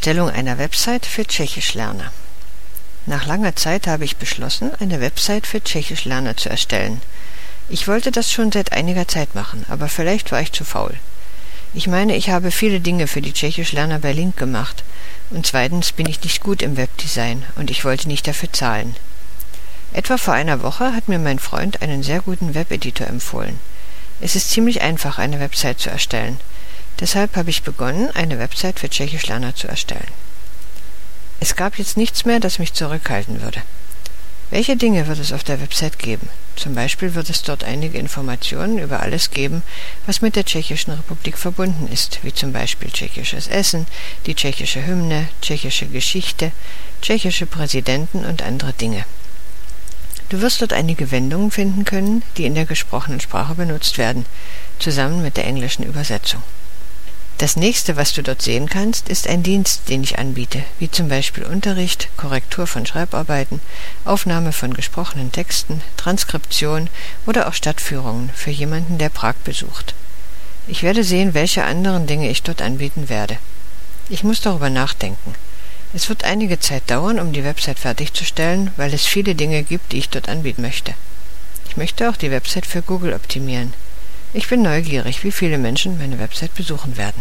Erstellung einer Website für Tschechischlerner. Nach langer Zeit habe ich beschlossen, eine Website für Tschechischlerner zu erstellen. Ich wollte das schon seit einiger Zeit machen, aber vielleicht war ich zu faul. Ich meine, ich habe viele Dinge für die Tschechischlerner bei Link gemacht. Und zweitens bin ich nicht gut im Webdesign und ich wollte nicht dafür zahlen. Etwa vor einer Woche hat mir mein Freund einen sehr guten Webeditor empfohlen. Es ist ziemlich einfach, eine Website zu erstellen. Deshalb habe ich begonnen, eine Website für Tschechischlerner zu erstellen. Es gab jetzt nichts mehr, das mich zurückhalten würde. Welche Dinge wird es auf der Website geben? Zum Beispiel wird es dort einige Informationen über alles geben, was mit der Tschechischen Republik verbunden ist, wie zum Beispiel tschechisches Essen, die tschechische Hymne, tschechische Geschichte, tschechische Präsidenten und andere Dinge. Du wirst dort einige Wendungen finden können, die in der gesprochenen Sprache benutzt werden, zusammen mit der englischen Übersetzung. Das nächste, was du dort sehen kannst, ist ein Dienst, den ich anbiete, wie zum Beispiel Unterricht, Korrektur von Schreibarbeiten, Aufnahme von gesprochenen Texten, Transkription oder auch Stadtführungen für jemanden, der Prag besucht. Ich werde sehen, welche anderen Dinge ich dort anbieten werde. Ich muss darüber nachdenken. Es wird einige Zeit dauern, um die Website fertigzustellen, weil es viele Dinge gibt, die ich dort anbieten möchte. Ich möchte auch die Website für Google optimieren. Ich bin neugierig, wie viele Menschen meine Website besuchen werden.